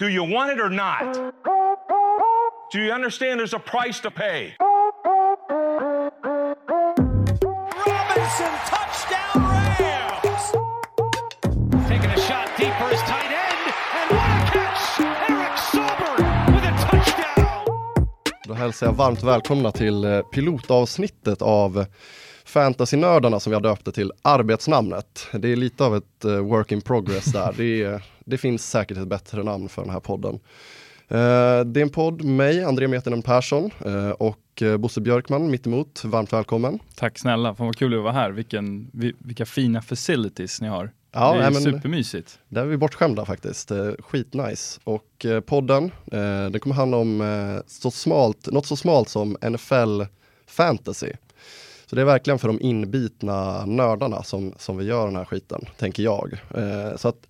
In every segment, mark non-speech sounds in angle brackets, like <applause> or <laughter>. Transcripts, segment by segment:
Do you want it or not? Do you understand there's a price to pay? Robinson, touchdown Rams! Taking a shot deep for his tight end, and what a catch! Eric Silver with a touchdown! Då hälsar jag varmt välkomna till eh, pilotavsnittet av Fantasynördarna som jag döpte till arbetsnamnet. Det är lite av ett eh, work in progress där. Det, är, det finns säkert ett bättre namn för den här podden. Eh, det är en podd mig, André Metenen Persson eh, och eh, Bosse Björkman mittemot. Varmt välkommen. Tack snälla, fan vad kul att vara här. Vilken, vi- vilka fina facilities ni har. Ja, det är nej, supermysigt. Där är vi bortskämda faktiskt. Eh, skitnice. Och eh, podden, den kommer handla om så smalt, något så smalt som NFL fantasy. Så det är verkligen för de inbitna nördarna som, som vi gör den här skiten, tänker jag. Så att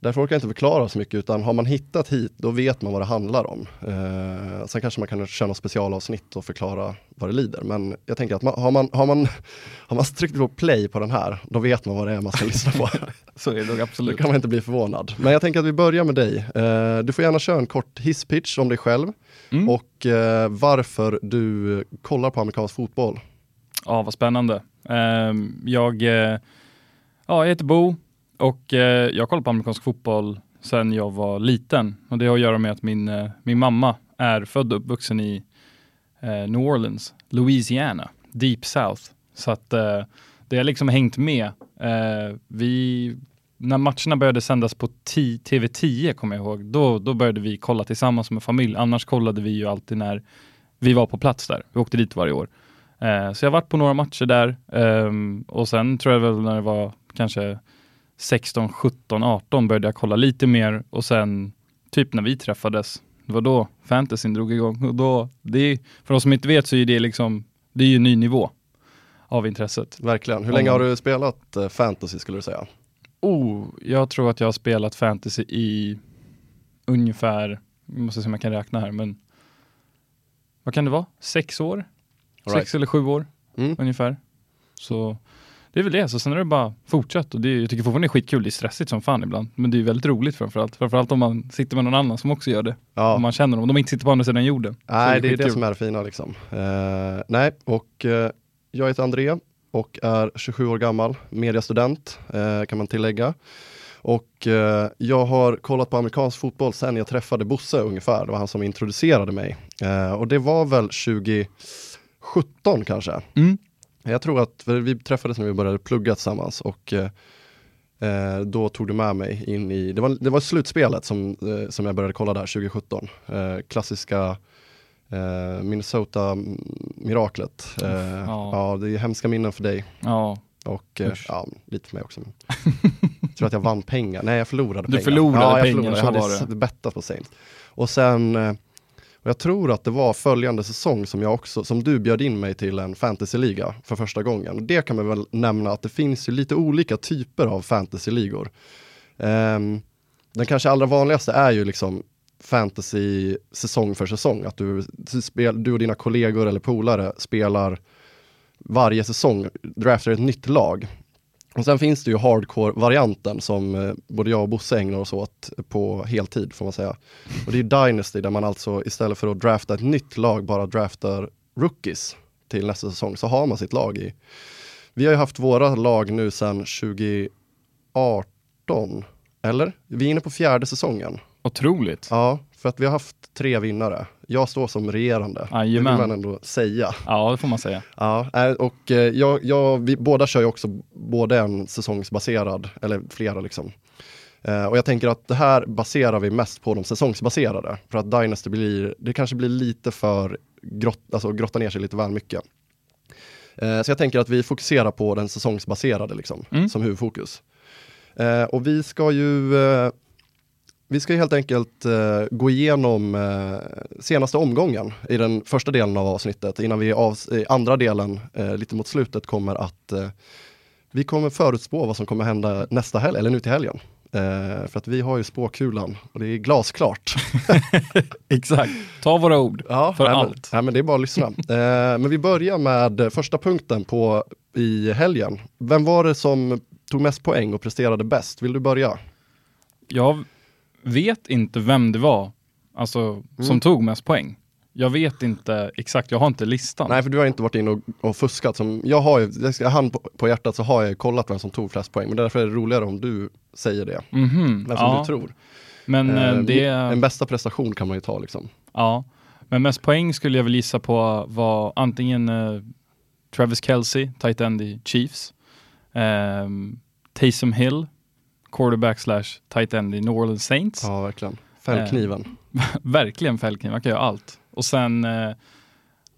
Därför orkar jag inte förklara så mycket, utan har man hittat hit, då vet man vad det handlar om. Eh, sen kanske man kan köra något specialavsnitt och förklara vad det lider. Men jag tänker att man, har, man, har, man, <laughs> har man tryckt på play på den här, då vet man vad det är man ska <laughs> lyssna på. Så är det nog Då absolut. kan man inte bli förvånad. Men jag tänker att vi börjar med dig. Eh, du får gärna köra en kort hisspitch om dig själv Mm. och eh, varför du kollar på amerikansk fotboll. Ja, vad spännande. Ehm, jag, eh, ja, jag heter Bo och eh, jag kollar på amerikansk fotboll sedan jag var liten. Och det har att göra med att min, eh, min mamma är född och uppvuxen i eh, New Orleans, Louisiana, Deep South. Så att eh, det har liksom hängt med. Eh, vi, när matcherna började sändas på TV10 kommer jag ihåg, då, då började vi kolla tillsammans som en familj. Annars kollade vi ju alltid när vi var på plats där. Vi åkte dit varje år. Eh, så jag har varit på några matcher där ehm, och sen tror jag väl när det var kanske 16, 17, 18 började jag kolla lite mer och sen typ när vi träffades, det var då fantasyn drog igång och då, det är, för de som inte vet så är det liksom, det är ju en ny nivå av intresset. Verkligen. Hur länge har du spelat eh, fantasy skulle du säga? Oh, jag tror att jag har spelat fantasy i ungefär, jag måste se om jag kan räkna här, men vad kan det vara? Sex år? Right. Sex eller sju år Mm. ungefär. Så det är väl det. Så sen är det bara fortsatt och det är, jag tycker fortfarande det är skitkul. Det är stressigt som fan ibland. Men det är väldigt roligt framförallt. Framförallt om man sitter med någon annan som också gör det. Ja. Om man känner dem. Om de inte sitter på andra sidan jorden. Nej, det är det som är det fina liksom. Eh, nej, och eh, jag heter André och är 27 år gammal, mediastudent eh, kan man tillägga. Och eh, jag har kollat på amerikansk fotboll sen jag träffade Bosse ungefär, det var han som introducerade mig. Eh, och det var väl 2017 kanske. Mm. Jag tror att vi träffades när vi började plugga tillsammans och eh, eh, då tog du med mig in i, det var, det var slutspelet som, eh, som jag började kolla där 2017. Eh, klassiska eh, Minnesota-miraklet. Eh, ja. ja. det är hemska minnen för dig Ja, och Usch. ja, lite för mig också. Jag tror att jag vann pengar, nej jag förlorade Du pengar. förlorade ja, jag pengar, förlorade. Jag hade bettat på Saints. Och sen, och jag tror att det var följande säsong som jag också, som du bjöd in mig till en fantasyliga för första gången. Och det kan man väl nämna att det finns ju lite olika typer av fantasyligor. Um, den kanske allra vanligaste är ju liksom fantasy säsong för säsong. Att du, du och dina kollegor eller polare spelar varje säsong, draftar ett nytt lag. Och sen finns det ju hardcore-varianten som eh, både jag och Bosse ägnar oss åt på heltid får man säga. Och det är Dynasty där man alltså istället för att drafta ett nytt lag bara draftar rookies till nästa säsong så har man sitt lag i. Vi har ju haft våra lag nu sedan 2018, eller? Vi är inne på fjärde säsongen. otroligt. Ja, för att vi har haft tre vinnare. Jag står som regerande. Det vill Jajamän. man ändå säga. Ja, det får man säga. Ja, eh, och eh, jag, jag, vi båda kör ju också både en säsongsbaserad, eller flera liksom. Eh, och jag tänker att det här baserar vi mest på de säsongsbaserade. För att Dynasty blir, det kanske blir lite för grott, alltså grotta ner sig lite väl mycket. Så jag tänker att vi fokuserar på den säsongsbaserade liksom, Mm. som huvudfokus. Och vi ska ju vi ska helt enkelt eh, gå igenom eh, senaste omgången i den första delen av avsnittet innan vi av, i andra delen eh, lite mot slutet kommer att eh, vi kommer förutspå vad som kommer hända nästa helg, eller nu till helgen. Eh, för att vi har ju spåkulan och det är glasklart. <laughs> Exakt. Ta våra ord. Ja, För nej, men- allt. Nej, men det är bara att lyssna. <laughs> eh, men vi börjar med första punkten på i helgen. Vem var det som tog mest poäng och presterade bäst? Vill du börja? Jag vet inte vem det var alltså, som Mm. tog mest poäng. Jag vet inte exakt, jag har inte listan. Nej, för du har inte varit inne och, och fuskat. Som, jag har ju, hand på, på hjärtat så har jag kollat vem som tog flest poäng. Men därför är det roligare om du säger det. Mhm, Vem som ja. du tror. Men eh, Eh, det... En bästa prestation kan man ju ta liksom. Ja, men mest poäng skulle jag väl gissa på var antingen eh, Travis Kelce, tight end i Chiefs, ehm, Taysom Hill, quarterback slash tight end i New Orleans Saints. Ja, verkligen. Fällkniven. <laughs> Verkligen fällkniv, man kan göra allt. Och sen, eh,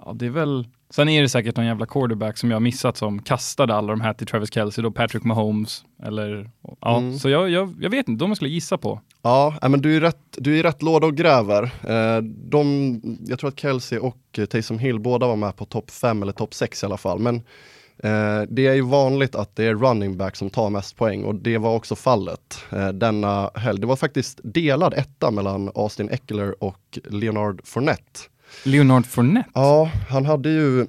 ja det är väl, sen är det säkert någon jävla quarterback som jag har missat som kastade alla de här till Travis Kelce, då Patrick Mahomes, eller, ja, Mm. så jag, jag, jag vet inte, de jag skulle gissa på. Ja, men du är, rätt, du är rätt låda och gräver. Eh, de, jag tror att Kelsey och eh, Taysom Hill båda var med på topp 5 eller topp 6 i alla fall. Men eh, det är ju vanligt att det är running back som tar mest poäng och det var också fallet eh, denna helg. Det var faktiskt delad etta mellan Austin Eckler och Leonard Fournette. Leonard Fournette? Ja, han hade ju, eh,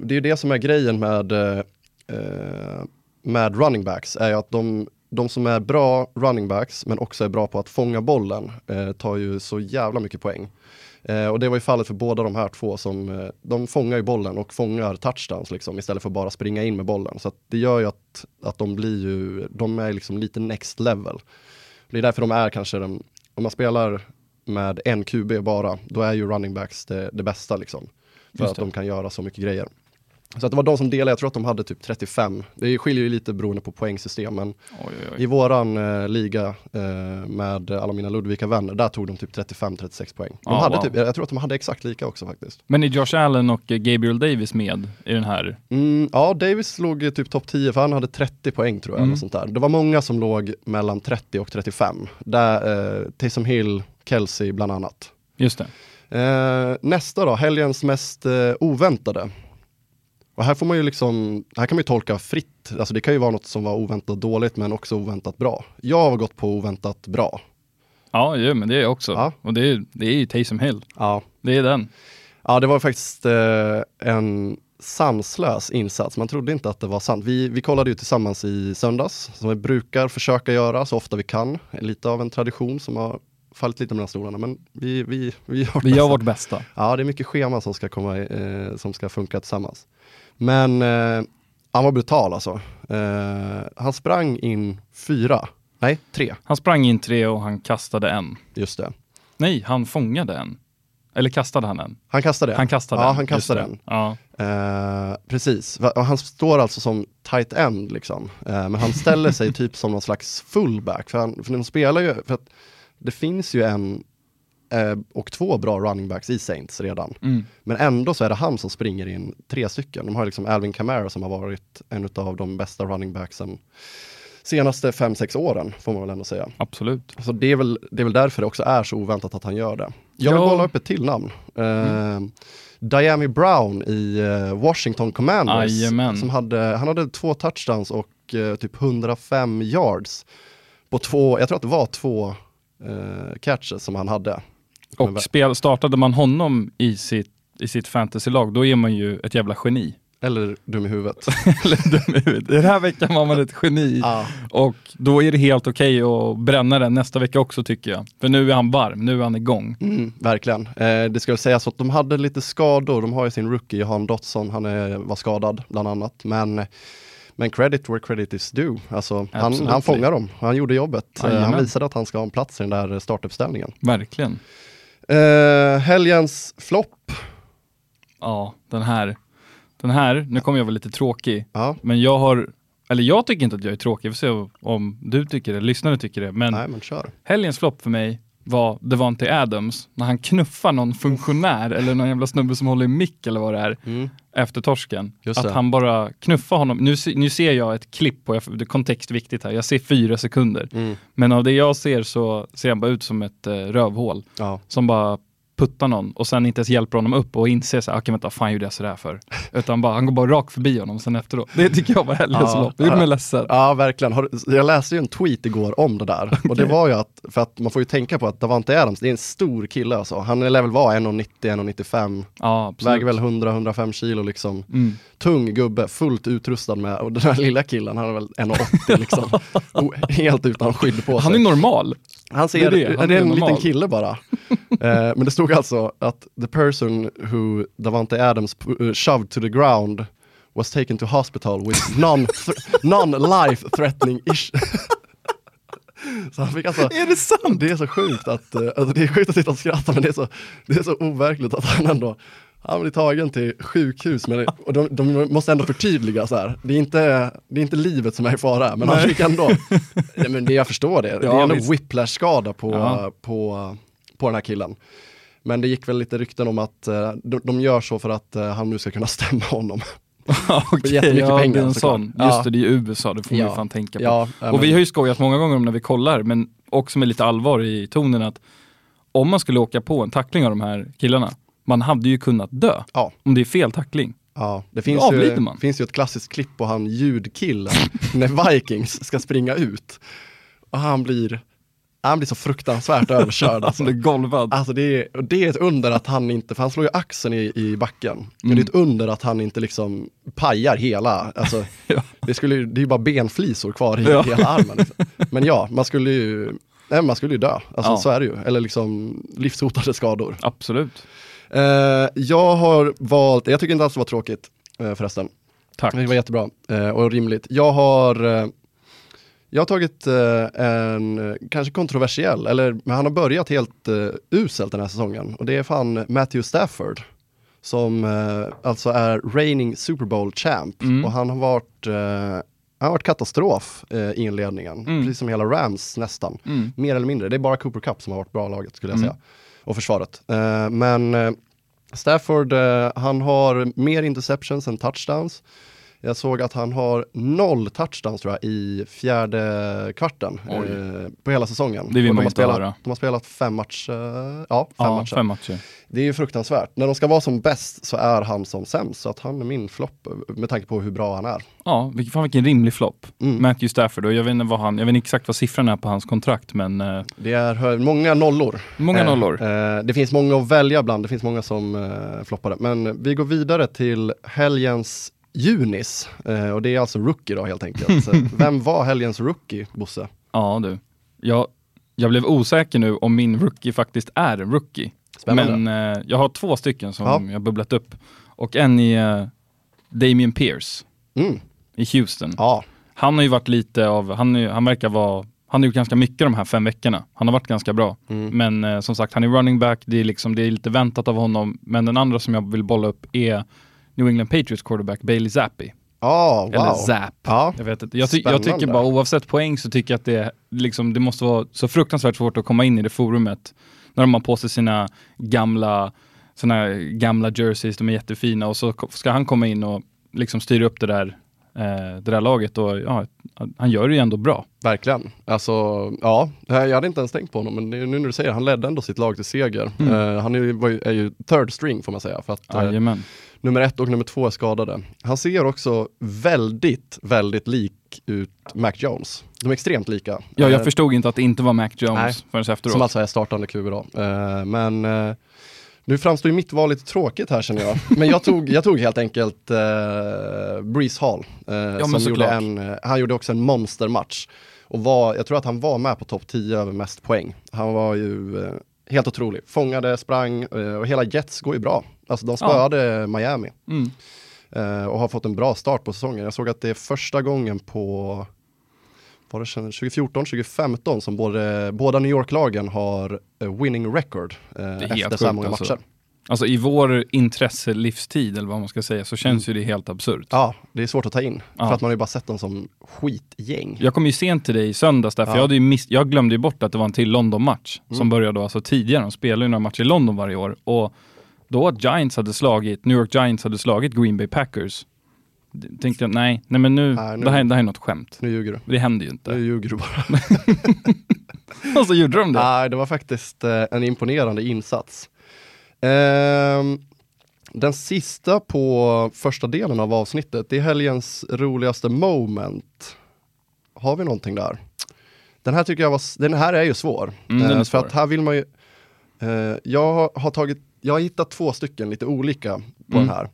det är ju det som är grejen med, eh, eh, med running backs, är ju att de, de som är bra running backs, men också är bra på att fånga bollen, eh, tar ju så jävla mycket poäng. Eh, och det var ju fallet för båda de här två som, eh, de fångar ju bollen och fångar touchdowns liksom, istället för bara springa in med bollen. Så att det gör ju att, att de blir ju, de är liksom lite next level. Det är därför de är kanske den, om man spelar med en QB bara, då är ju running backs det, det bästa liksom. För att de kan göra så mycket grejer. Så att det var de som delade, jag tror att de hade typ 35. Det skiljer ju lite beroende på poängsystem, men Oj, oj, oj. i våran eh, liga eh, med alla mina Ludvika-vänner, där tog de typ 35-36 poäng. De Ja, hade wow. typ, jag tror att de hade exakt lika också faktiskt. Men är Josh Allen och eh, Gabriel Davis med i den här? Mm, ja, Davis låg typ topp 10 för han hade 30 poäng tror jag. Mm. Sånt där. Det var många som låg mellan 30 och 35. Där, eh, Taysom Hill, Kelsey bland annat. Just det. Eh, nästa då, helgens mest eh, oväntade. Och här får man ju liksom, här kan man ju tolka fritt. Alltså det kan ju vara något som var oväntat dåligt men också oväntat bra. Jag har gått på oväntat bra. Ja, ja men det är jag också. Ja. Och det är, det är ju Taysom Hill. Ja, Det är den. ja det var faktiskt eh, en sanslös insats. Man trodde inte att det var sant. Vi, vi kollade ju tillsammans i söndags, som vi brukar försöka göra så ofta vi kan. Lite av en tradition som har fallit lite mellan stolarna, men vi, vi, vi har Vi gör vårt bästa. Ja, det är mycket scheman som ska, komma, eh, som ska funka tillsammans. Men eh, han var brutal alltså. Eh, han sprang in fyra, nej tre, Han sprang in tre och han kastade en. just det. Nej, han fångade en. Eller kastade han en? Han kastade Han kastade Ja, en. han kastade en. Ja. Eh, precis, han står alltså som tight end liksom. Eh, men han ställer sig typ som någon slags fullback. För, han, för de spelar ju, för att det finns ju en och två bra running backs i Saints redan. Mm. Men ändå så är det han som springer in tre stycken. De har liksom Alvin Kamara som har varit en av de bästa running backsen senaste fem sex åren, får man väl ändå säga. Absolut. Så det är väl, det är väl därför det också är så oväntat att han gör det. Jag vill Ja. bolla upp ett till namn. Eh, Diami Brown i eh, Washington Commanders. Jajamän. Som hade, han hade två touchdowns och eh, typ 105 yards. På två, jag tror att det var två eh, catches som han hade. Och spel, startade man honom i sitt, i sitt fantasylag, då är man ju ett jävla geni. Eller dum i huvudet. <laughs> Eller dum i huvudet. Den här veckan var man ett geni. ja. Och då är det helt okej att bränna den nästa vecka också tycker jag. För nu är han varm, nu är han igång. Mm, verkligen. Eh, det ska väl sägas att de hade lite skador. De har ju sin rookie, Johan Dotson, han är, var skadad bland annat. Men, men credit where credit is due. Alltså, han, han fångar dem, han gjorde jobbet. Eh, han Jajamän. visade att han ska ha en plats i den där startuppställningen. Verkligen. Eh, helgens flopp. Ja, den här. Den här, nu kommer jag vara lite tråkig, Ja, men jag har, eller jag tycker inte att jag är tråkig, vi får se om du tycker det, lyssnarna tycker det, men nej men helgens flopp för mig var Devante Adams, när han knuffar någon funktionär eller någon jävla snubbe som håller i mick eller vad det är, Mm. efter torsken. Just att det. han bara knuffar honom. Nu, nu ser jag ett klipp på, jag- det är kontext viktigt här, jag ser fyra sekunder. Mm. Men av det jag ser så ser han bara ut som ett eh, rövhål Ja. som bara puttar någon och sen inte ens hjälper honom upp och inser så här, okej vänta, fan gjorde jag sådär för? Utan bara, han går bara rakt förbi honom sen efteråt. Det tycker jag var helgens Ja. lopp. Det gjorde mig ledsen. Ja, verkligen. Har, jag läste ju en tweet igår om det där. <laughs> Och det var ju att, för att man får ju tänka på att Davante Adams, det är en stor kille alltså. Han lär väl vara 1,90-1,95, Ja, absolut. väger väl 100-105 kilo liksom. Mm. Tung gubbe, fullt utrustad med, och den här lilla killen, han är väl 1,80 liksom. <laughs> Helt utan skydd på sig. Han är normal. Han ser, Det är det han är en normal. liten kille bara. <laughs> eh, men det stod alltså att the person who Davante Adams uh, shoved to the ground was taken to hospital with <laughs> non- th- non-life threatening issue. <laughs> så han fick alltså, Är det sant? det är så sjukt att, eh, alltså det är sjukt att sitta och skratta men det är så, det är så overkligt att han ändå han blir tagen till sjukhus, men det, och de, de måste ändå förtydliga så här. Det är inte, det är inte livet som är i fara, men han Nej. fick ändå, <laughs> ja, men det, jag förstår det, det Ja, är ändå whiplash-skada på, Ja. på, på den här killen. Men det gick väl lite rykten om att eh, de, de gör så för att eh, han nu ska kunna <laughs> stämma honom. <laughs> Okej, jättemycket ja, pengar, det såklart. Ja. Just det, det är ju USA, det får man Ja. ju fan tänka på. Ja, och vi har ju skojat många gånger om när vi kollar, men också med lite allvar i tonen att om man skulle åka på en tackling av de här killarna, man hade ju kunnat dö. Ja. Om det är fel tackling. Ja, det finns ju, man. finns ju ett klassiskt klipp på han ljudkillen <laughs> när Vikings ska springa ut. Och han blir, han blir så fruktansvärt överkörd. <laughs> Alltså. Som är golvad. Alltså det är, det är ett under att han inte, för han slår ju axeln i, i backen. Men Mm. det är ett under att han inte liksom pajar hela, alltså <laughs> Ja. det, skulle, det är ju bara benflisor kvar i Ja. hela armen. Liksom. Men ja, man skulle ju, nej, man skulle ju dö. Alltså Ja. så är det ju. Eller liksom livshotade skador. Absolut. Eh, jag har valt, jag tycker inte alls det var tråkigt eh, förresten. Tack. Det var jättebra eh, och rimligt. Jag har, eh, jag har tagit eh, en, eh, kanske kontroversiell, eller men han har börjat helt uselt den här säsongen. Och det är fan Matthew Stafford. Som eh, alltså är reigning Super Bowl champ. Mm. Och han har varit, eh, han har varit katastrof eh, i inledningen. Mm. Precis som hela Rams nästan. Mm. Mer eller mindre. Det är bara Cooper Cup som har varit bra laget skulle jag Mm. säga. Och försvaret. Eh, men eh, Stafford, eh, han har mer interceptions än touchdowns. Jag såg att han har noll touchdowns tror jag i fjärde kvarten eh, på hela säsongen. Det vill man de, har inte spelat, höra. de har spelat fem matcher, eh, ja fem Ja, matcher. fem matcher. Det är ju fruktansvärt. När de ska vara som bäst så är han som sämst. Så att han är min flopp eh, med tanke på hur bra han är. Ja, vilken, fan vilken rimlig flopp. Mm. Matthew Stafford, och jag vet inte vad han, jag vet inte exakt vad siffran är på hans kontrakt, men eh, Det är många nollor. många Eh, nollor. Eh, det finns många att välja bland, det finns många som floppade. Men vi går vidare till helgens Junis. Eh, och det är alltså rookie då helt enkelt. <laughs> Vem var helgens rookie, Bosse? Ja du. Jag, jag blev osäker nu om min rookie faktiskt är en rookie. Spännande. Men eh, jag har två stycken som Ja. jag bubblat upp. Och en är eh, Damian Pierce Mm. i Houston. Ja, Han har ju varit lite av, han, är, han verkar vara, han har gjort ganska mycket de här fem veckorna. Han har varit ganska bra. Mm. Men eh, som sagt, han är running back, det är, liksom, det är lite väntat av honom. Men den andra som jag vill bolla upp är New England Patriots quarterback Bailey Zappi. ja wow. Eller Zapp. Ja. Jag, vet inte. Jag, ty- jag tycker bara oavsett poäng så tycker jag att det, liksom, det måste vara så fruktansvärt svårt att komma in i det forumet. När de har på sig sina gamla, såna gamla jerseys, de är jättefina och så ska han komma in och liksom styra upp det där, eh, det där laget och ja, han gör det ju ändå bra. Verkligen. Alltså, ja, jag hade inte ens tänkt på honom, men det nu när du säger han ledde ändå sitt lag till seger. Mm. Eh, han är ju, är ju third string får man säga, för att eh. Nummer ett och nummer två är skadade. Han ser också väldigt, väldigt lik ut Mac Jones. De är extremt lika. Ja, jag Eh, förstod inte att det inte var Mac Jones Nej. förrän efteråt. Som alltså är startande QB då. Eh, men eh, nu framstår ju mitt val lite tråkigt här känner jag. Men jag tog, jag tog helt enkelt uh, Breeze Hall. eh, men som gjorde en, eh, han gjorde också en monstermatch. Och var, jag tror att han var med på topp 10 över mest poäng. Han var ju eh, helt otrolig. Fångade, sprang eh, och hela Jets går ju bra. Alltså de Ja. spöade Miami. Mm. eh, och har fått en bra start på säsongen. Jag såg att det är första gången på var det 2014, 2015 som både, båda New York-lagen har eh, winning record eh, efter så här många alltså. matcher. Alltså i vår intresselivstid, eller vad man ska säga, så känns Mm. ju det helt absurt. Ja, det är svårt att ta in. Ja. För att man har ju bara sett dem som skitgäng. Jag kom ju sent till dig i söndags där, för Ja. jag, miss- jag glömde ju bort att det var en till London-match som Mm. började då alltså tidigare. De spelar ju några matcher i London varje år. Och då att Giants hade slagit, New York Giants hade slagit Green Bay Packers, tänkte jag nej, nej men nu, Nej, nu- Det, här, det här är något skämt. Nu ljuger du. Det händer ju inte. Nu ljuger du bara. <laughs> Och så gjorde de det. Nej, det var faktiskt eh, en imponerande insats. Ehm, den sista på första delen av avsnittet, det är helgens roligaste moment. Har vi någonting där? Den här tycker jag var, den här är ju svår. Mm, är Eh, svår. För att här vill man ju, eh, jag har tagit, jag har hittat två stycken lite olika på Mm. den här.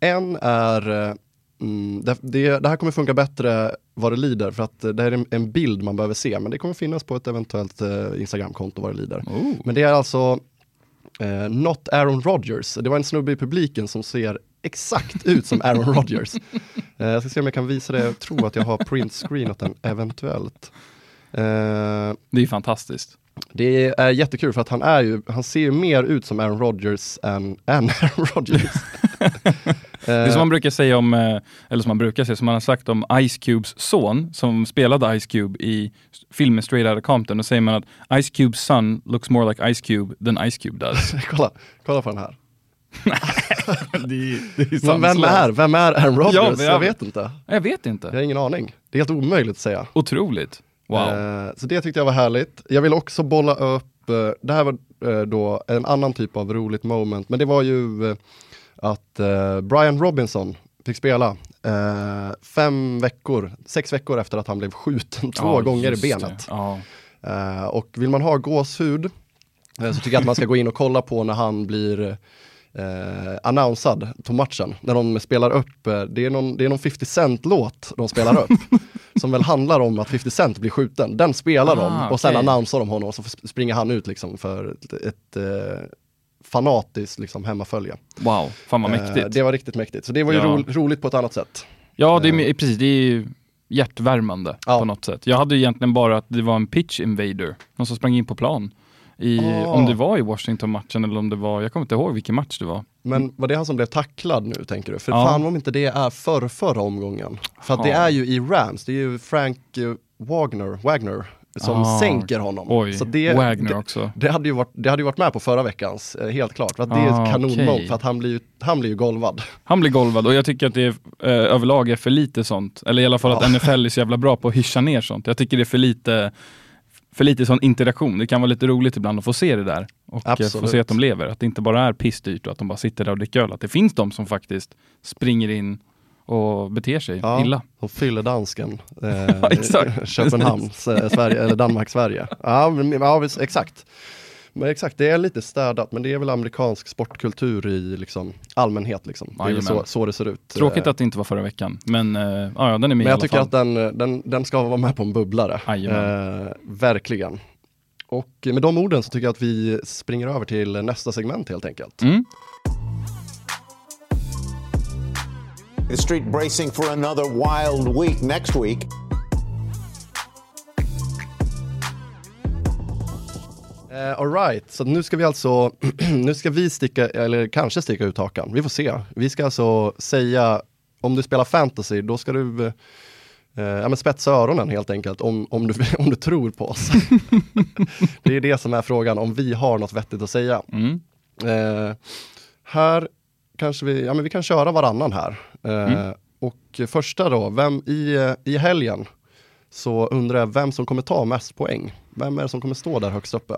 En är, eh, mm, det, det, det här kommer funka bättre vad det lider för att eh, det här är en, en bild man behöver se men det kommer finnas på ett eventuellt eh, Instagramkonto vad det lider. Oh. Men det är alltså eh, Not Aaron Rodgers. Det var en snubbe i publiken som ser exakt ut som Aaron <laughs> Rodgers. Eh, jag ska se om jag kan visa det. Jag tror att jag har printscreenat den eventuellt. Eh, Det är fantastiskt. Det är jättekul för att han är ju, han ser ju mer ut som Aaron Rodgers än, än <laughs> Aaron Rodgers. <laughs> Det är som man brukar säga om, eh, eller som man brukar säga, som man har sagt om Ice Cubes son som spelade Ice Cube i filmen Straight Outta Compton. Då säger man att Ice Cubes son looks more like Ice Cube than Ice Cube does. <laughs> kolla, kolla på den här. det, är, det är Men vem är, vem är Aaron Rodgers? Ja, jag- jag vet inte. Jag vet Jag inte. har ingen aning. Det är helt omöjligt att säga. Otroligt. Wow. Eh, så det tyckte jag var härligt. Jag vill också bolla upp, eh, det här var eh, då en annan typ av roligt moment, men det var ju eh, att eh, Brian Robinson fick spela eh, fem veckor, sex veckor efter att han blev skjuten <laughs> två Ja, gånger i benet. Ja. Och vill man ha gåshud så tycker jag att man ska gå in och kolla på när han blir eh, annonsad på matchen. När de spelar upp, eh, det är någon, det är någon 50 Cent-låt de spelar upp. <laughs> som väl handlar om att 50 Cent blir skjuten. Den spelar de Ah, och sen okej. annonsar de honom och så springer han ut liksom för ett, ett eh, fanatiskt liksom hemmafölje. Wow, fan vad Eh, mäktigt. det var riktigt mäktigt. Så det var ju Ja. ro, roligt på ett annat sätt. Ja, det är, me- precis. Det är ju hjärtvärmande Ja. på något sätt. Jag hade egentligen bara att det var en pitch invader, någon som sprang in på plan. I, Ah. Om det var i Washington-matchen eller om det var, jag kommer inte ihåg vilken match det var. Men var det han som blev tacklad nu tänker du? För Ja. fan om inte det är för förra omgången. För att det Ja. är ju i Rams, det är ju Frank eh, Wagner, Wagner som Ah, sänker honom. Oj, Så det, Wagner det, också. det, hade ju varit, det hade ju varit med på förra veckans, eh, helt klart. För att det är Ah, ett kanonmål, okej. för att han blir ju, han blir ju golvad. Han blir golvad och jag tycker att det är, eh, överlag är för lite sånt. Eller i alla fall att Ja. NFL är så jävla bra på att hyscha ner sånt. Jag tycker det är för lite, för lite sån interaktion. Det kan vara lite roligt ibland att få se det där. Och eh, få Absolut. se att de lever. Att det inte bara är pissdyrt och att de bara sitter där och dricker öl. Att det finns de som faktiskt springer in och beter sig Ja. illa. Och fyller dansken. <laughs> Eh, exakt. Köpenhamn, S- Sverige, eller Danmark-Sverige. Ja, men- ja, exakt. Men exakt, det är lite städat, men det är väl amerikansk sportkultur i liksom, allmänhet. Liksom. Det är så, så det ser ut. Tråkigt Eh, att det inte var förra veckan. Men eh, ja, den är med Men i jag alla tycker fall. att den, den, den ska vara med på en bubblare. Eh, verkligen. Och med de orden så tycker jag att vi springer över till nästa segment helt enkelt. Mm. The street bracing for another wild week next week. Uh, Alright, så nu ska vi alltså, <clears throat> nu ska vi sticka, eller kanske sticka ut hakan. Vi får se. Vi ska alltså säga, om du spelar fantasy, då ska du eh, ja, men spetsa öronen helt enkelt, om, om, du, <laughs> om du tror på oss. <laughs> det är det som är frågan, om vi har något vettigt att säga. Mm. Eh, här kanske vi, ja men vi kan köra varannan här. Eh, Och första då, vem i, eh, i helgen så undrar jag vem som kommer ta mest poäng. Vem är det som kommer stå där högst uppe?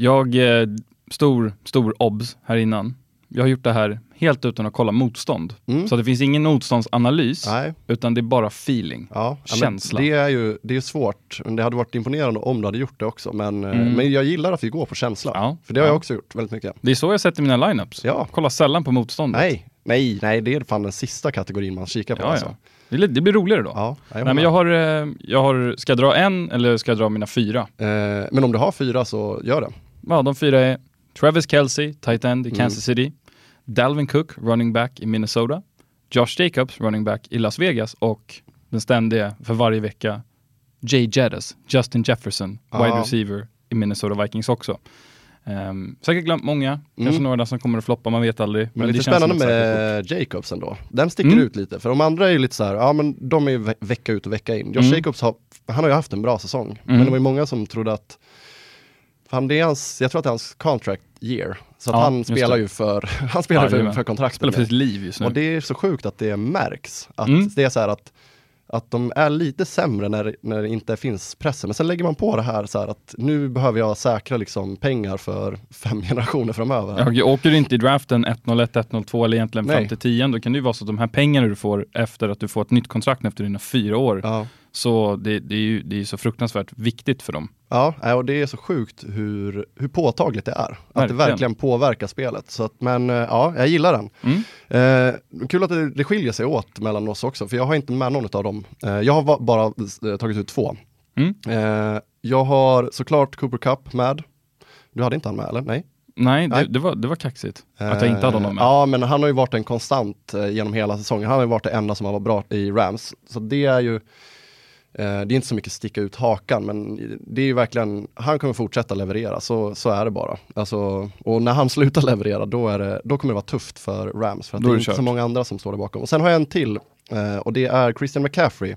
Jag, eh, stor, stor obs här innan. Jag har gjort det här helt utan att kolla motstånd. Mm. Så det finns ingen motståndsanalys, Nej. utan det är bara feeling. Ja, Känsla. Det är ju det är svårt. Men Det hade varit imponerande om du hade gjort det också. Men, eh, Mm. men jag gillar att vi går på känsla. Ja, För det har ja. jag också gjort väldigt mycket. Det är så jag sätter mina lineups. Ja. Kolla sällan på motståndet. Nej, nej, nej, det är fan den sista kategorin man kikar på. Ja, alltså. ja. Det, det blir roligare då. Ja, jag Nej, men jag har, eh, jag har, ska jag dra en eller ska jag dra mina fyra? eh, men om du har fyra så gör det. Ja, de fyra är Travis Kelce, tight end Mm. i Kansas City. Dalvin Cook, running back i Minnesota. Josh Jacobs, running back i Las Vegas. Och den ständiga för varje vecka, Jay Jettis, Justin Jefferson, Ja. wide receiver i Minnesota Vikings också. Um, säkert glömt många, kanske Mm. några som kommer att floppa, man vet aldrig. Men, det lite spännande med Jacobs ändå. Den sticker Mm. ut lite, för de andra är ju lite så här, ja men de är ju ve- vecka ut och vecka in. Josh Mm. Jacobs har, han har ju haft en bra säsong, men Mm. det var ju många som trodde att, fan det är hans, jag tror att det är hans contract year. Så Ja, han spelar det. ju för, <laughs> han spelar för, Jajamän. för kontraktet. Spelar för sitt liv just nu. Och det är så sjukt att det märks. Att Mm. det är så här att Att de är lite sämre när, när det inte finns pressen. Men sen lägger man på det här så här att nu behöver jag säkra liksom pengar för <laughs> fem generationer framöver. Ja, åker du inte i draften 1-0-1, 1-0-2 eller egentligen Nej. fram till 10 då kan det ju vara så att de här pengarna du får efter att du får ett nytt kontrakt efter dina fyra år, Ja. Så det, det är ju det är så fruktansvärt viktigt för dem. Ja, nej, och det är så sjukt hur, hur påtagligt det är. Att Verkligen. det verkligen påverkar spelet. Så att, men eh, ja, jag gillar den. Mm. Eh, kul att det, det skiljer sig åt mellan oss också, för jag har inte med någon av dem. Eh, jag har bara eh, tagit ut två. Mm. Eh, jag har såklart Cooper Cup med. Du hade inte han med eller? Nej? Nej, det, Nej. det, var, det var kaxigt att jag inte hade honom med. Eh, Ja, men han har ju varit en konstant eh, genom hela säsongen. Han har ju varit det enda som har varit bra i Rams. Så det är ju, det är inte så mycket sticka ut hakan, men det är ju verkligen, han kommer fortsätta leverera, så, så är det bara. Alltså, och när han <laughs> slutar leverera, då, är det, då kommer det vara tufft för Rams, för att det är inte så många andra som står där bakom. Och sen har jag en till, eh, och det är Christian McCaffrey.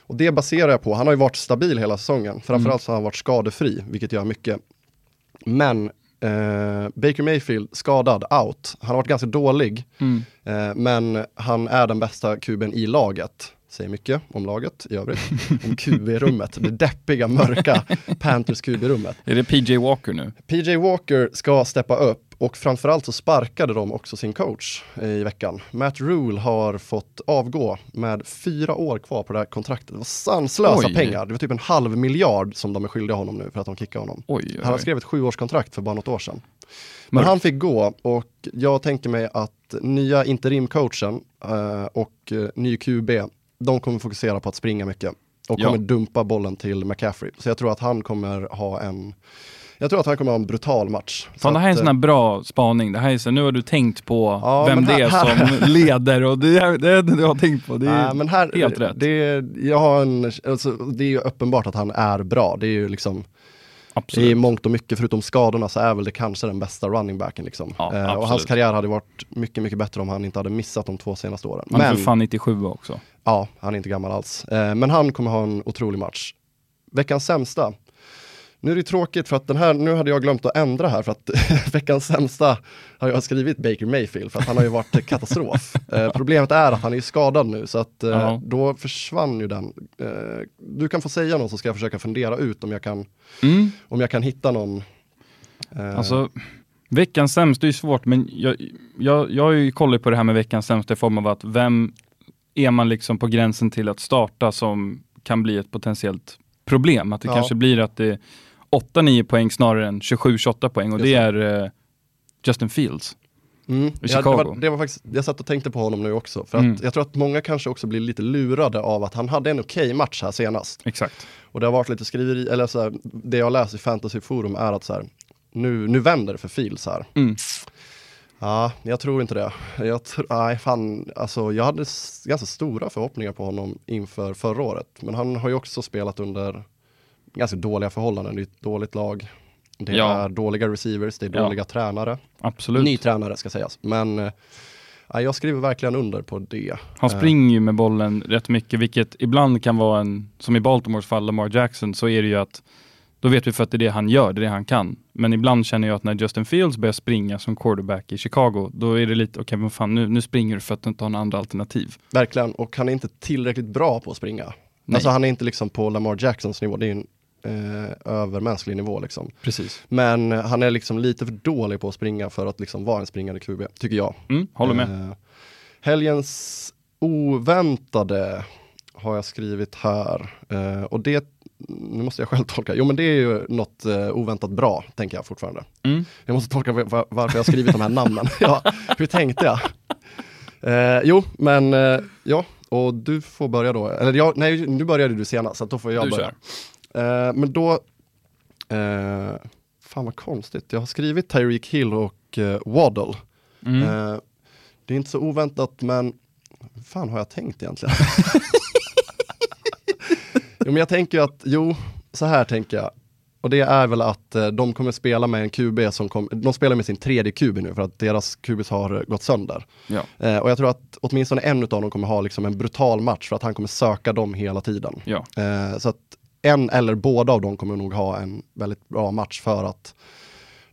Och det baserar jag på, han har ju varit stabil hela säsongen, framförallt Mm. så har han varit skadefri, vilket gör mycket. Men eh, Baker Mayfield skadad, out. Han har varit ganska dålig, Mm. eh, men han är den bästa kuben i laget. Säger mycket om laget i övrigt. om QB-rummet, det deppiga, mörka Panthers QB-rummet. Är det PJ Walker nu? PJ Walker ska steppa upp och framförallt så sparkade de också sin coach eh, i veckan. Matt Rule har fått avgå med fyra år kvar på det här kontraktet. Det var sanslösa Oj. pengar. Det var typ en halv miljard som de är skyldiga honom nu för att de kickade honom. Oj, oj, Han har skrivit ett sjuårskontrakt för bara något år sedan. Men Mörkt. han fick gå och jag tänker mig att nya interimcoachen eh, och eh, ny QB, de kommer fokusera på att springa mycket och Ja. kommer dumpa bollen till McCaffrey. Så jag tror att han kommer ha en jag tror att han kommer ha en brutal match. Så Fan, det här är en att, sån här bra spaning. Det här är så, nu har du tänkt på Ja, vem men det är <laughs> här- som leder och det är det, det du har tänkt på. Det är Nej, men här, helt rätt. Det, jag har en, alltså, det är ju uppenbart att han är bra. Det är ju liksom i absolut. mångt och mycket, förutom skadorna, så är väl det kanske den bästa running backen. Liksom. Ja, Eh, och hans karriär hade varit mycket, mycket bättre om han inte hade missat de två senaste åren. Han är Men, för fan 97 också. ja, han är inte gammal alls. Eh, men han kommer ha en otrolig match. Veckans sämsta. Nu är det tråkigt för att den här, nu hade jag glömt att ändra här för att <laughs> veckans sämsta har jag skrivit Baker Mayfield för att han har ju varit <laughs> katastrof. Eh, problemet är att han är skadad nu så att eh, Ja. då försvann ju den. Eh, du kan få säga någon så ska jag försöka fundera ut om jag kan, Mm. om jag kan hitta någon. Eh, Alltså, veckans sämsta är ju svårt, men jag, jag, jag har ju kollat på det här med veckans sämsta i form av att vem är man liksom på gränsen till att starta som kan bli ett potentiellt problem? Att det Ja. kanske blir att det 8-9 poäng snarare än 27-28 poäng och Just det är eh, Justin Fields. Mm. Ja, det, var, det var faktiskt, jag satt och tänkte på honom nu också. För Mm. att jag tror att många kanske också blir lite lurade av att han hade en okej match här senast. Exakt. Och det har varit lite skriveri, eller så här, det jag läser i fantasyforum är att så här, nu, nu vänder det för Fields här. Mm. Ja, jag tror inte det. Jag, tr- nej, fan, alltså, jag hade ganska stora förhoppningar på honom inför förra året. Men han har ju också spelat under ganska dåliga förhållanden. Det är ett dåligt lag. Det Ja. är dåliga receivers, det är Ja. dåliga tränare. Absolut. Ny tränare ska sägas. Men eh, ja, jag skriver verkligen under på det. Han Eh, springer ju med bollen rätt mycket, vilket ibland kan vara en, som i Baltimores fall, Lamar Jackson, så är det ju att då vet vi för att det är det han gör, det är det han kan. Men ibland känner jag att när Justin Fields börjar springa som quarterback i Chicago, då är det lite, okej men fan nu, nu springer du för att du inte har några andra alternativ. Verkligen, och han är inte tillräckligt bra på att springa. Nej. Alltså han är inte liksom på Lamar Jacksons nivå, det är en eh, övermänsklig nivå liksom. Precis. Men han är liksom lite för dålig på att springa för att liksom vara en springande QB, tycker jag. Mm, håller med. Eh, helgens oväntade har jag skrivit här. Eh, och det, nu måste jag själv tolka, jo men det är ju något eh, oväntat bra, tänker jag fortfarande. Mm. Jag måste tolka va- varför jag skrivit de här namnen. <laughs> ja, hur tänkte jag? Eh, jo, men eh, ja, och du får börja då. Eller jag, nej, nu började du senast, så då får jag Du börja. Eh, men då, eh, fan vad konstigt, jag har skrivit Tyreek Hill och eh, Waddle. Mm. Eh, det är inte så oväntat, men hur fan har jag tänkt egentligen? <laughs> jo, men jag tänker ju att, jo, så här tänker jag. Och det är väl att eh, de kommer spela med en QB som kom, de spelar med sin tredje QB nu för att deras QBs har eh, gått sönder. Ja. Eh, och jag tror att åtminstone en av dem kommer ha liksom en brutal match för att han kommer söka dem hela tiden. Ja. Eh, så att en eller båda av dem kommer nog ha en väldigt bra match för att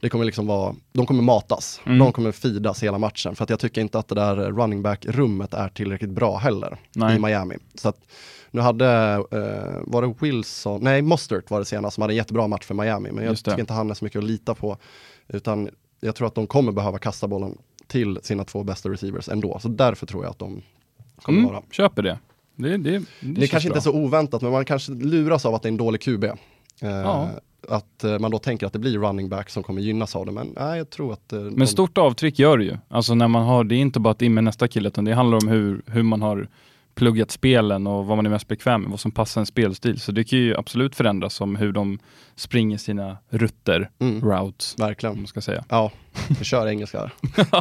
det kommer liksom vara, de kommer matas, Mm. de kommer fidas hela matchen. För att jag tycker inte att det där running back-rummet är tillräckligt bra heller Nej. i Miami. Så att nu hade, eh, var det Wilson, nej Mostert var det senast som hade en jättebra match för Miami. Men jag tycker inte han är så mycket att lita på. Utan jag tror att de kommer behöva kasta bollen till sina två bästa receivers ändå. Så därför tror jag att de kommer Mm, vara. köper det. Det, det, det, Det kanske inte bra. är så oväntat, men man kanske luras av att det är en dålig QB. Eh, Ja. Att eh, man då tänker att det blir running back som kommer gynnas av det, men nej, jag tror att... eh, de- Men stort avtryck gör det ju. Alltså när man har, det är inte bara att in med nästa kille, utan det handlar om hur, hur man har pluggat spelen och vad man är mest bekväm med, vad som passar en spelstil. Så det kan ju absolut förändras om hur de springer sina rutter, Mm, routes, om verkligen. man ska säga. Ja, vi kör engelska. <laughs>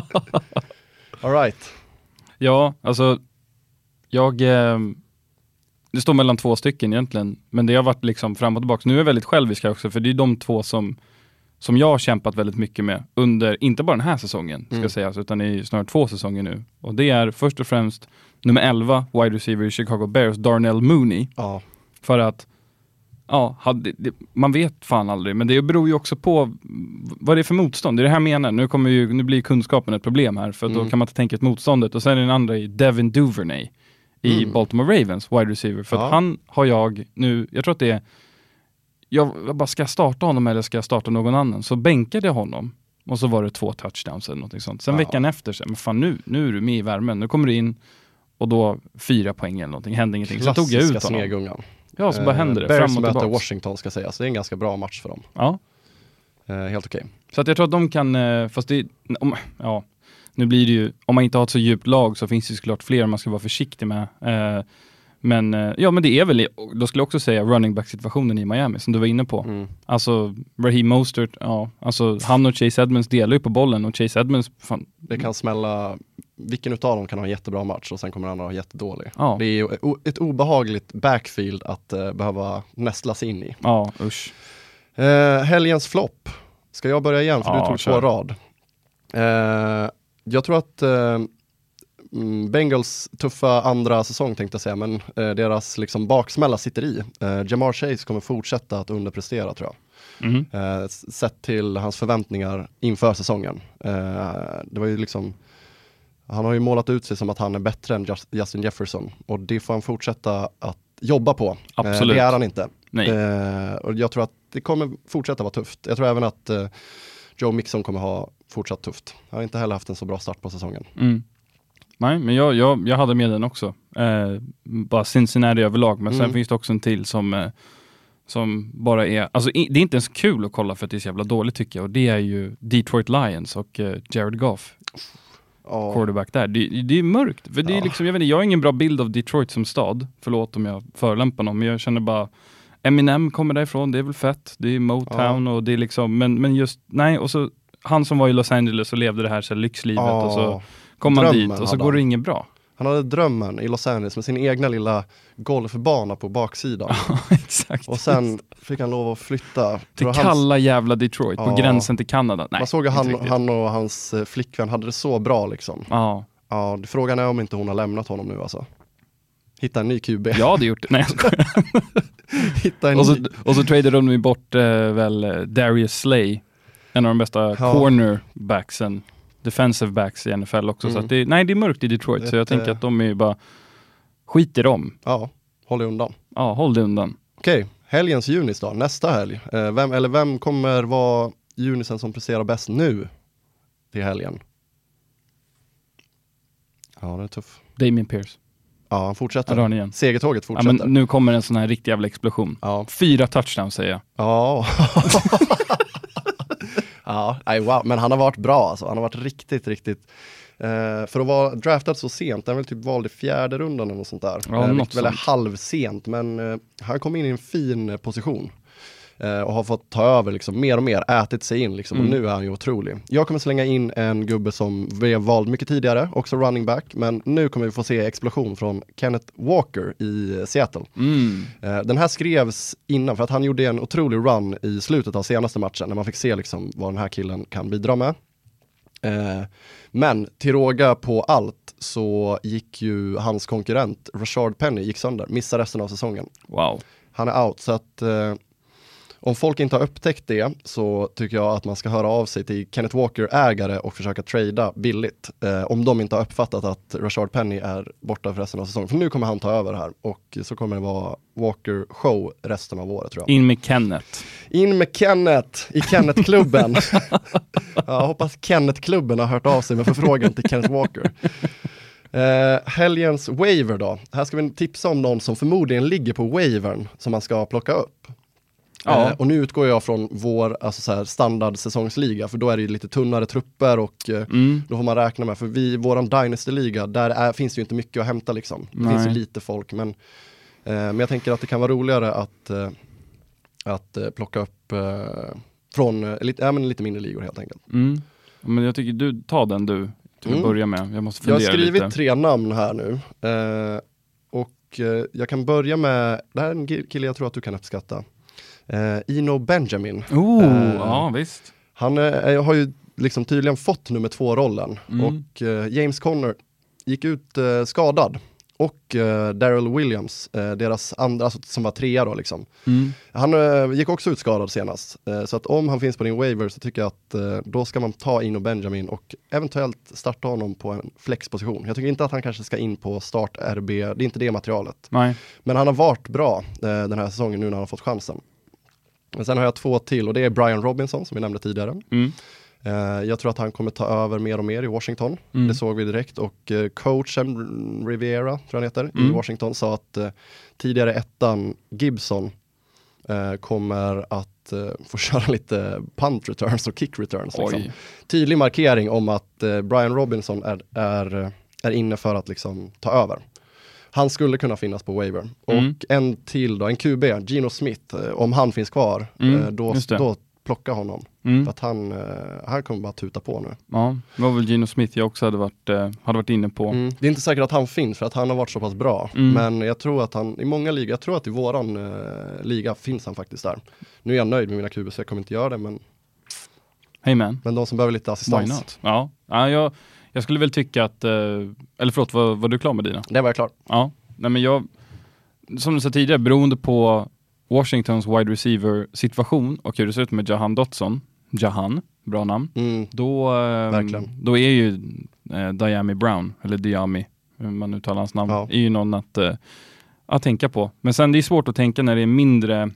All right. Ja, alltså jag eh, det står mellan två stycken egentligen, men det har varit liksom fram och tillbaka. Nu är jag väldigt självisk här också, för det är de två som, som jag har kämpat väldigt mycket med under, inte bara den här säsongen, ska Mm. sägas, utan i snarare två säsonger nu. Och det är först och främst nummer 11, wide receiver i Chicago Bears, Darnell Mooney. Ja, För att, ja, hade, det, man vet fan aldrig, men det beror ju också på vad det är för motstånd. Det är det här jag menar. Nu, kommer ju, nu blir kunskapen ett problem här, för då Mm. kan man inte tänka ett motståndet. Och sen är den andra i Devin Duvernay i Mm. Baltimore Ravens, wide receiver. För Ja. att han har jag nu, jag tror att det är, jag, bara, ska jag starta honom eller ska jag starta någon annan? Så bänkade jag honom. Och så var det två touchdowns eller någonting sånt. Sen Ja. veckan efter, så, men fan nu, nu är du med i värmen. Nu kommer du in och då fyra poäng eller någonting, hände ingenting. Så tog jag klassiska ut honom. snegungan. Ja, så bara Eh, händer det. Bears Fram och möter. Washington ska sägas, det är en ganska bra match för dem. Ja, Eh, helt okej. så att jag tror att de kan, eh, fast det, om, ja, nu blir det ju, om man inte har ett så djupt lag så finns det såklart fler man ska vara försiktig med. Eh, men eh, ja, men det är väl, då skulle jag också säga running back situationen i Miami som du var inne på. Mm. Alltså Raheem Mostert, ja, alltså han och Chase Edmonds delar ju på bollen och Chase Edmonds, fan, Det kan smälla, vilken utav dem kan ha en jättebra match och sen kommer den andra ha jättedålig. Ja. Det är ett obehagligt backfield att eh, behöva nästlas in i. ja usch. Eh, helgens flopp. Ska jag börja igen för Ja, du tog två rad. Eh, jag tror att eh, mm, Bengals tuffa andra säsong tänkte jag säga, men eh, deras liksom baksmälla sitter i. Eh, Jamar Chase kommer fortsätta att underprestera tror jag. Mhm. Eh, sett till hans förväntningar inför säsongen. Eh, det var ju liksom han har ju målat ut sig som att han är bättre än Just- Justin Jefferson och det får han fortsätta att jobba på. Eh, Absolut. det är han inte. Nej. Eh, och jag tror att det kommer fortsätta vara tufft. Jag tror även att Joe Mixon kommer ha fortsatt tufft. Han har inte heller haft en så bra start på säsongen. Mm. Nej, men jag, jag, jag hade med den också. Eh, bara Cincinnati överlag, men sen Mm. finns det också en till som, eh, som bara är, alltså i, det är inte ens kul att kolla för att det är så jävla dåligt tycker jag och det är ju Detroit Lions och eh, Jared Goff, Ja, quarterback där. Det, det är mörkt, för det är liksom, jag vet inte, jag har ingen bra bild av Detroit som stad, förlåt om jag förolämpar någon, men jag känner bara Eminem kommer därifrån, det är väl fett, det är Motown och det är liksom, men, men just, nej, och så han som var i Los Angeles och levde det här så här, lyxlivet och så ja. kom Drömmen dit och så går det han. inget bra. Han hade drömmen i Los Angeles med sin egna lilla golfbana på baksidan. <laughs> Exakt. och sen fick han lov att flytta. till hans- kalla jävla Detroit, på Ja. gränsen till Kanada. Nej, Man såg inte han, han och hans eh, flickvän hade det så bra liksom. Ja, Ja, frågan är om inte hon har lämnat honom nu alltså. Hitta en ny QB. jag hade gjort det. Nej. <laughs> Hitta en och, så, ny. och så tradade de ju bort eh, väl eh, Darius Slay, en av de bästa Ja. cornerbacksen, defensive backs i NFL också. Så Mm. att det, nej, det är mörkt i Detroit, så jag Ett, tänker att de är ju bara, skit i dem. Ja, håll dig undan. Ja, håll det undan. Okej, helgens Junis då, nästa helg. Eh, vem, eller vem kommer vara Junisen som presterar bäst nu till helgen? Ja, det är tuff. Damien Pierce. Ja, han Ja, fortsätter. har ni igen. Segertåget Ja, fortsätter. men nu kommer en sån här riktig jävla explosion. Ja. Fyra touchdowns säger jag. Ja. <laughs> ja, nej, wow. men han har varit bra alltså. Han har varit riktigt, riktigt eh, för att vara draftad så sent, han väl typ vald i fjärde rundan eller något sånt där. Ja, eh, något väl är halvsent, men eh, han kom in i en fin position. Eh, och har fått ta över liksom mer och mer, ätit sig in liksom, Mm. och nu är han ju otrolig. Jag kommer slänga in en gubbe som blev vald mycket tidigare, också running back, men nu kommer vi få se explosion från Kenneth Walker i eh, Seattle. Mm. Eh, Den här skrevs innan för att han gjorde en otrolig run i slutet av senaste matchen när man fick se liksom vad den här killen kan bidra med. Eh, Men till råga på allt så gick ju hans konkurrent Rashard Penny gick sönder, missar resten av säsongen. Wow. Han är out så att eh, Om folk inte har upptäckt det så tycker jag att man ska höra av sig till Kenneth Walker-ägare och försöka trada billigt. Eh, om de inte har uppfattat att Rashard Penny är borta för resten av säsongen. För nu kommer han ta över här och så kommer det vara Walker show resten av året tror jag. In med Kenneth. In med Kenneth i Kenneth-klubben. <laughs> jag hoppas Kenneth-klubben har hört av sig med förfrågan till Kenneth Walker. Uh, helgens waiver då. Här ska vi tipsa om någon som förmodligen ligger på wavern som man ska plocka upp. Ja. Eh, och nu utgår jag från vår alltså så här, standardsäsongsliga, för då är det ju lite tunnare trupper och eh, Mm. då får man räkna med, för vi, våran Dynasty-liga, där är, finns det ju inte mycket att hämta liksom. Det Nej. finns ju lite folk, men, eh, men jag tänker att det kan vara roligare att, eh, att eh, plocka upp eh, från lite, ja, men lite mindre ligor helt enkelt. Mm. Men jag tycker du, ta den du till att Mm. börja med. Jag måste Jag har fundera skrivit lite. tre namn här nu. Och jag kan börja med, det här är en kille jag tror att du kan uppskatta. Eh, Ino Benjamin. Oh, Eh, ja visst. Han eh, har ju liksom tydligen fått nummer två-rollen Mm. och eh, James Conner gick ut eh, skadad. Och eh, Daryl Williams, eh, deras andra, alltså, som var trea då liksom. Mm. Han eh, gick också ut skadad senast. Eh, så att om han finns på din waiver så tycker jag att eh, då ska man ta Ino Benjamin och eventuellt starta honom på en flexposition. Jag tycker inte att han kanske ska in på start RB, det är inte det materialet. Nej. Men han har varit bra eh, den här säsongen nu när han har fått chansen. Men sen har jag två till och det är Brian Robinson som vi nämnde tidigare. Mm. Eh, jag tror att han kommer ta över mer och mer i Washington. Mm. Det såg vi direkt och eh, coachen Riviera, tror jag han heter, i Mm. Washington sa att eh, tidigare ettan Gibson kommer att få <laughs> köra lite punt returns och kick returns. Liksom. Tydlig markering om att Brian Robinson är, är, är inne för att liksom ta över. Han skulle kunna finnas på waiver. Mm. Och en till då, en QB, Gino Smith, eh, om han finns kvar, Mm, eh, då, just det. då plocka honom. Mm. För att han, eh, han kommer bara tuta på nu. Ja, det var väl Gino Smith jag också hade varit, eh, hade varit inne på. Mm. Det är inte säkert att han finns för att han har varit så pass bra. Mm. Men jag tror att han, i många ligor, jag tror att i våran eh, liga finns han faktiskt där. Nu är jag nöjd med mina QB så jag kommer inte göra det, men, Hey man, men de som behöver lite assistans. Ja, ja jag, jag skulle väl tycka att, eh, eller förlåt, var, var du klar med dina? Det var jag klar. Ja, nej men jag, som du sa tidigare, beroende på Washingtons wide receiver situation och hur det ser ut med Jahan Dotson, Jahan, bra namn, Mm. då, eh, Verkligen. då är ju eh, Diami Brown, eller Diami, hur man uttalar hans namn, Ja. är ju någon att, eh, att tänka på. Men sen det är svårt att tänka när det är mindre,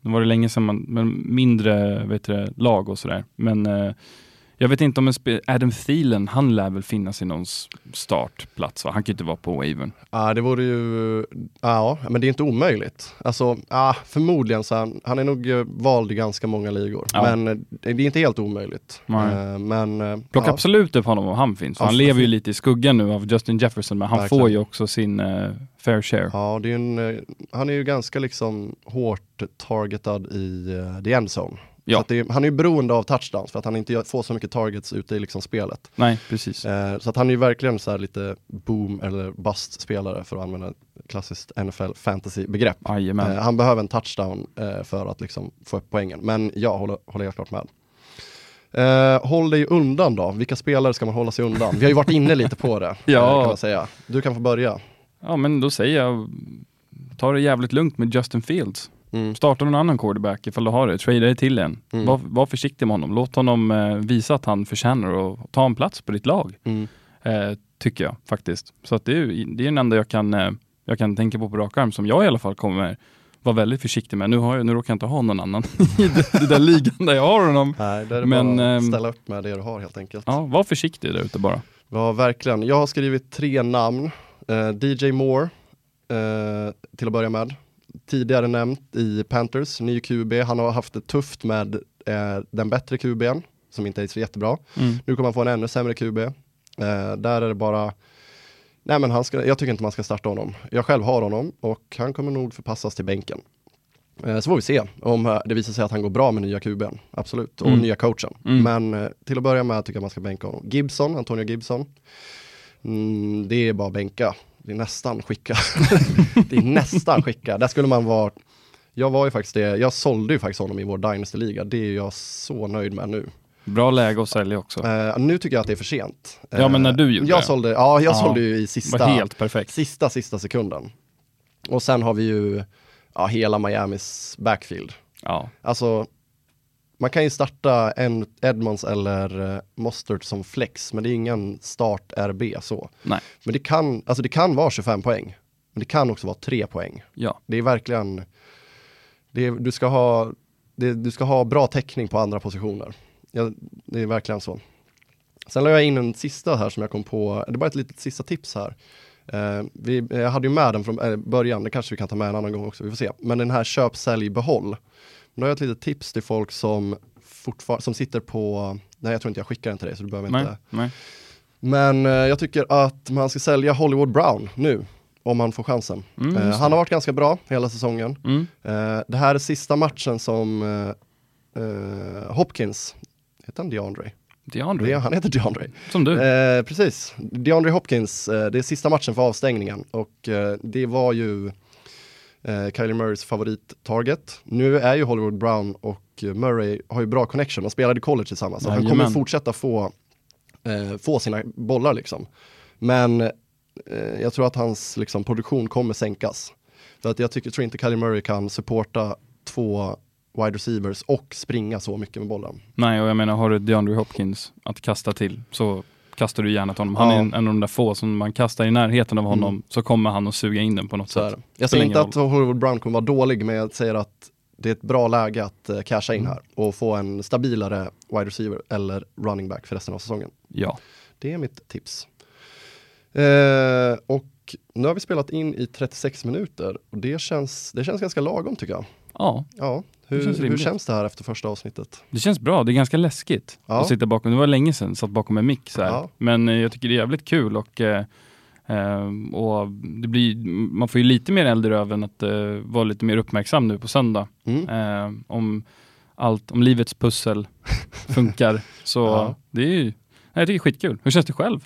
nu var det länge sedan man, men mindre vet du, lag och sådär. Men eh, jag vet inte om en spe- Adam Thielen, han lär väl finnas i någons startplats va? Han kan ju inte vara på wavern. Ja, det vore ju, ja, men det är inte omöjligt. Alltså, ja, förmodligen så han, han är nog eh, vald i ganska många ligor. Ja. Men eh, det är inte helt omöjligt. Eh, men, eh, Plocka ja, absolut upp honom om han finns. Han lever ju lite i skuggan nu av Justin Jefferson, men han Verkligen. får ju också sin eh, fair share. ja, är en, han är ju ganska liksom hårt targetad i uh, the end zone. Ja. Är, han är ju beroende av touchdowns för att han inte får så mycket targets ute i liksom spelet. Nej, precis. Eh, så att han är ju verkligen så här lite boom eller bust spelare för att använda ett klassiskt NFL fantasy begrepp. Jajamän. Eh, han behöver en touchdown eh, för att liksom få upp poängen. Men jag håller, håller helt klart med. Eh, håll dig undan då. Vilka spelare ska man hålla sig undan? Vi har ju varit inne lite på det. <laughs> Ja. eh, kan man säga. Du kan få börja. Ja, men då säger jag, ta det jävligt lugnt med Justin Fields. Mm. Starta någon annan quarterback ifall du har det. Trada det till en. Mm. Var, var försiktig med honom. Låt honom eh, visa att han förtjänar att ta en plats på ditt lag. Mm. Eh, tycker jag faktiskt. Så att det, är, det är den enda jag kan, eh, jag kan tänka på på rak arm som jag i alla fall kommer vara väldigt försiktig med. Nu, har jag, nu råkar jag inte ha någon annan <laughs> i det där ligan där jag har honom. Nej, det är det Men, bara att ehm, ställa upp med det du har helt enkelt. Ja, var försiktig där ute bara. Ja, verkligen. Jag har skrivit tre namn. Eh, DJ Moore, eh, till att börja med. Tidigare nämnt i Panthers, ny QB. Han har haft det tufft med eh, den bättre QBn, som inte är så jättebra. Mm. Nu kommer han få en ännu sämre QB. Eh, där är det bara, nej men han ska, jag tycker inte man ska starta honom. Jag själv har honom och han kommer nog förpassas till bänken. Eh, så får vi se om eh, det visar sig att han går bra med nya QBn, absolut, och Mm. nya coachen. Mm. Men eh, till att börja med tycker jag man ska bänka honom. Gibson, Antonio Gibson, mm, det är bara bänka. Det är nästan skicka. <laughs> det är nästan skicka. Där skulle man vara, jag var ju faktiskt det, jag sålde ju faktiskt honom i vår Dynasty-liga. Det är jag så nöjd med nu. Bra läge att sälja också. Eh, nu tycker jag att det är för sent. Ja, men när du gjorde jag det. Sålde, ja, jag Ja, sålde ju i sista, var helt perfekt. sista, sista sekunden. Och sen har vi ju ja, hela Miamis backfield. Ja, Alltså, man kan ju starta en Edmonds eller uh, Mostert som flex, men det är ingen start RB så. nej, Men det kan, alltså det kan vara 25 poäng, men det kan också vara 3 poäng. ja, Det är verkligen, det är, du, ska ha, det, du ska ha bra täckning på andra positioner. Ja, det är verkligen så. Sen la jag in en sista här som jag kom på, det är bara ett litet sista tips här. Eh, vi, jag hade ju med den från eh, början, det kanske vi kan ta med en annan gång också, vi får se. Men den här köp, sälj, behåll. Då har jag ett litet tips till folk som som sitter på, nej jag tror inte jag skickar den till dig så du behöver nej, inte. nej. Men eh, jag tycker att man ska sälja Hollywood Brown nu, om man får chansen. Mm, Eh, han har varit ganska bra hela säsongen. Mm. Eh, det här är sista matchen som eh, eh, Hopkins, heter han DeAndre? DeAndre, Det, han heter DeAndre. som du. Eh, precis, DeAndre Hopkins, det är sista matchen för avstängningen och det var ju eh, Kylie Murrays favorit-target. Nu är ju Hollywood Brown och Murray har ju bra connection, de spelade i college tillsammans, så han kommer fortsätta få, eh, få sina bollar liksom. Men eh, jag tror att hans liksom, produktion kommer sänkas. För att jag tycker, tror inte Kylie Murray kan supporta två wide receivers och springa så mycket med bollen. Nej, och jag menar har du DeAndre Hopkins att kasta till så kastar du gärna till honom. Han Ja. är en, en av de där få som man kastar i närheten av honom Mm. så kommer han att suga in den på något Så sätt. Jag säger inte att Hollywood Brown kommer vara dålig, men jag säger att det är ett bra läge att uh, casha in här och få en stabilare wide receiver eller running back för resten av säsongen. Ja, Det är mitt tips. Eh, och nu har vi spelat in i 36 minuter och det känns, det känns ganska lagom tycker jag. ja, Ja, Det hur, känns hur känns det här efter första avsnittet? det känns bra. Det är ganska läskigt Ja. att sitta bakom. Det var länge sedan jag satt bakom en mick så. Ja. Men eh, jag tycker det är jävligt kul och, eh, eh, och det blir, man får ju lite mer eld i röven att vara lite mer uppmärksam nu på söndag. Mm. Om allt, om livets pussel <laughs> funkar. Så Ja. det är ju, jag tycker det är skitkul. Hur känns det själv?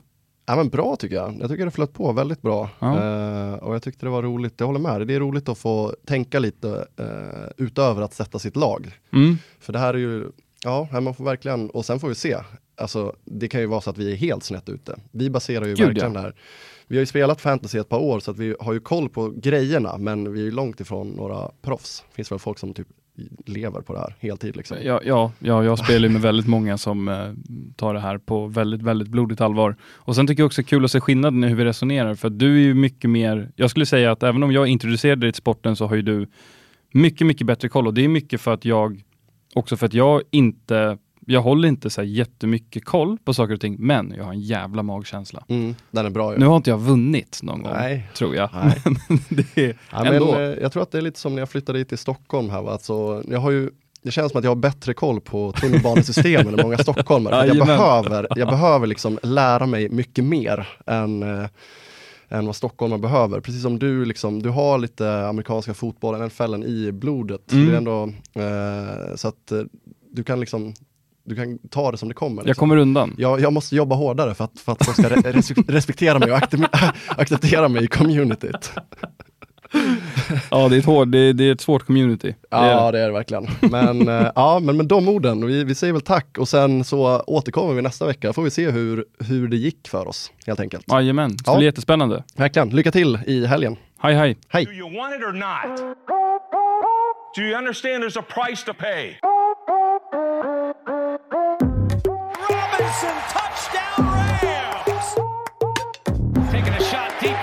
Ja men bra tycker jag. Jag tycker det flöt på väldigt bra. Ja. Eh, och jag tyckte det var roligt, jag håller med. Det är roligt att få tänka lite eh, utöver att sätta sitt lag. Mm. För det här är ju, ja, man får verkligen, och sen får vi se. Alltså, det kan ju vara så att vi är helt snett ute. Vi baserar ju Gud, verkligen ja. det här. Vi har ju spelat fantasy ett par år så att vi har ju koll på grejerna, men vi är ju långt ifrån några proffs. Det finns väl folk som typ lever på det här heltid liksom. Ja, ja, ja, jag spelar ju med väldigt många som eh, tar det här på väldigt, väldigt blodigt allvar. Och sen tycker jag också det är kul att se skillnaden i hur vi resonerar, för att du är ju mycket mer, jag skulle säga att även om jag introducerade dig till sporten så har ju du mycket, mycket bättre koll och det är mycket för att jag, också för att jag inte, jag håller inte så här jättemycket koll på saker och ting, men jag har en jävla magkänsla. Mm, den är bra ju. Nu har inte jag vunnit någon gång, Nej. tror jag. Nej. <laughs> Men det är Ja, ändå. men, eh, jag tror att det är lite som när jag flyttade hit till Stockholm här. Va? Alltså, jag har ju, det känns som att jag har bättre koll på tunnelbanesystemen än många stockholmare. Jag, Jajamän. behöver, jag behöver liksom lära mig mycket mer än, eh, än vad stockholmare behöver. Precis som du, liksom, du har lite amerikanska fotbollen, NFL i blodet. Mm. Det är ändå, eh, så att eh, du kan liksom du kan ta det som det kommer. Jag Liksom. kommer undan. Jag, jag måste jobba hårdare för att, för att folk ska re- <laughs> res- respektera mig och <laughs> acceptera mig i communityt. Ja, det är ett, hård, det är, det är ett svårt community. Det är Ja, det. det är det verkligen. Men, eh, <laughs> ja, men med de orden, vi, vi säger väl tack och sen så återkommer vi nästa vecka. får vi se hur, hur det gick för oss, helt enkelt. Jajamän, det Ja. blir jättespännande. Verkligen. Lycka till i helgen. Hej hej! Hej! Do you want it or not? Do you understand there's a price to pay? Peterson, touchdown Rams! Taking a shot deep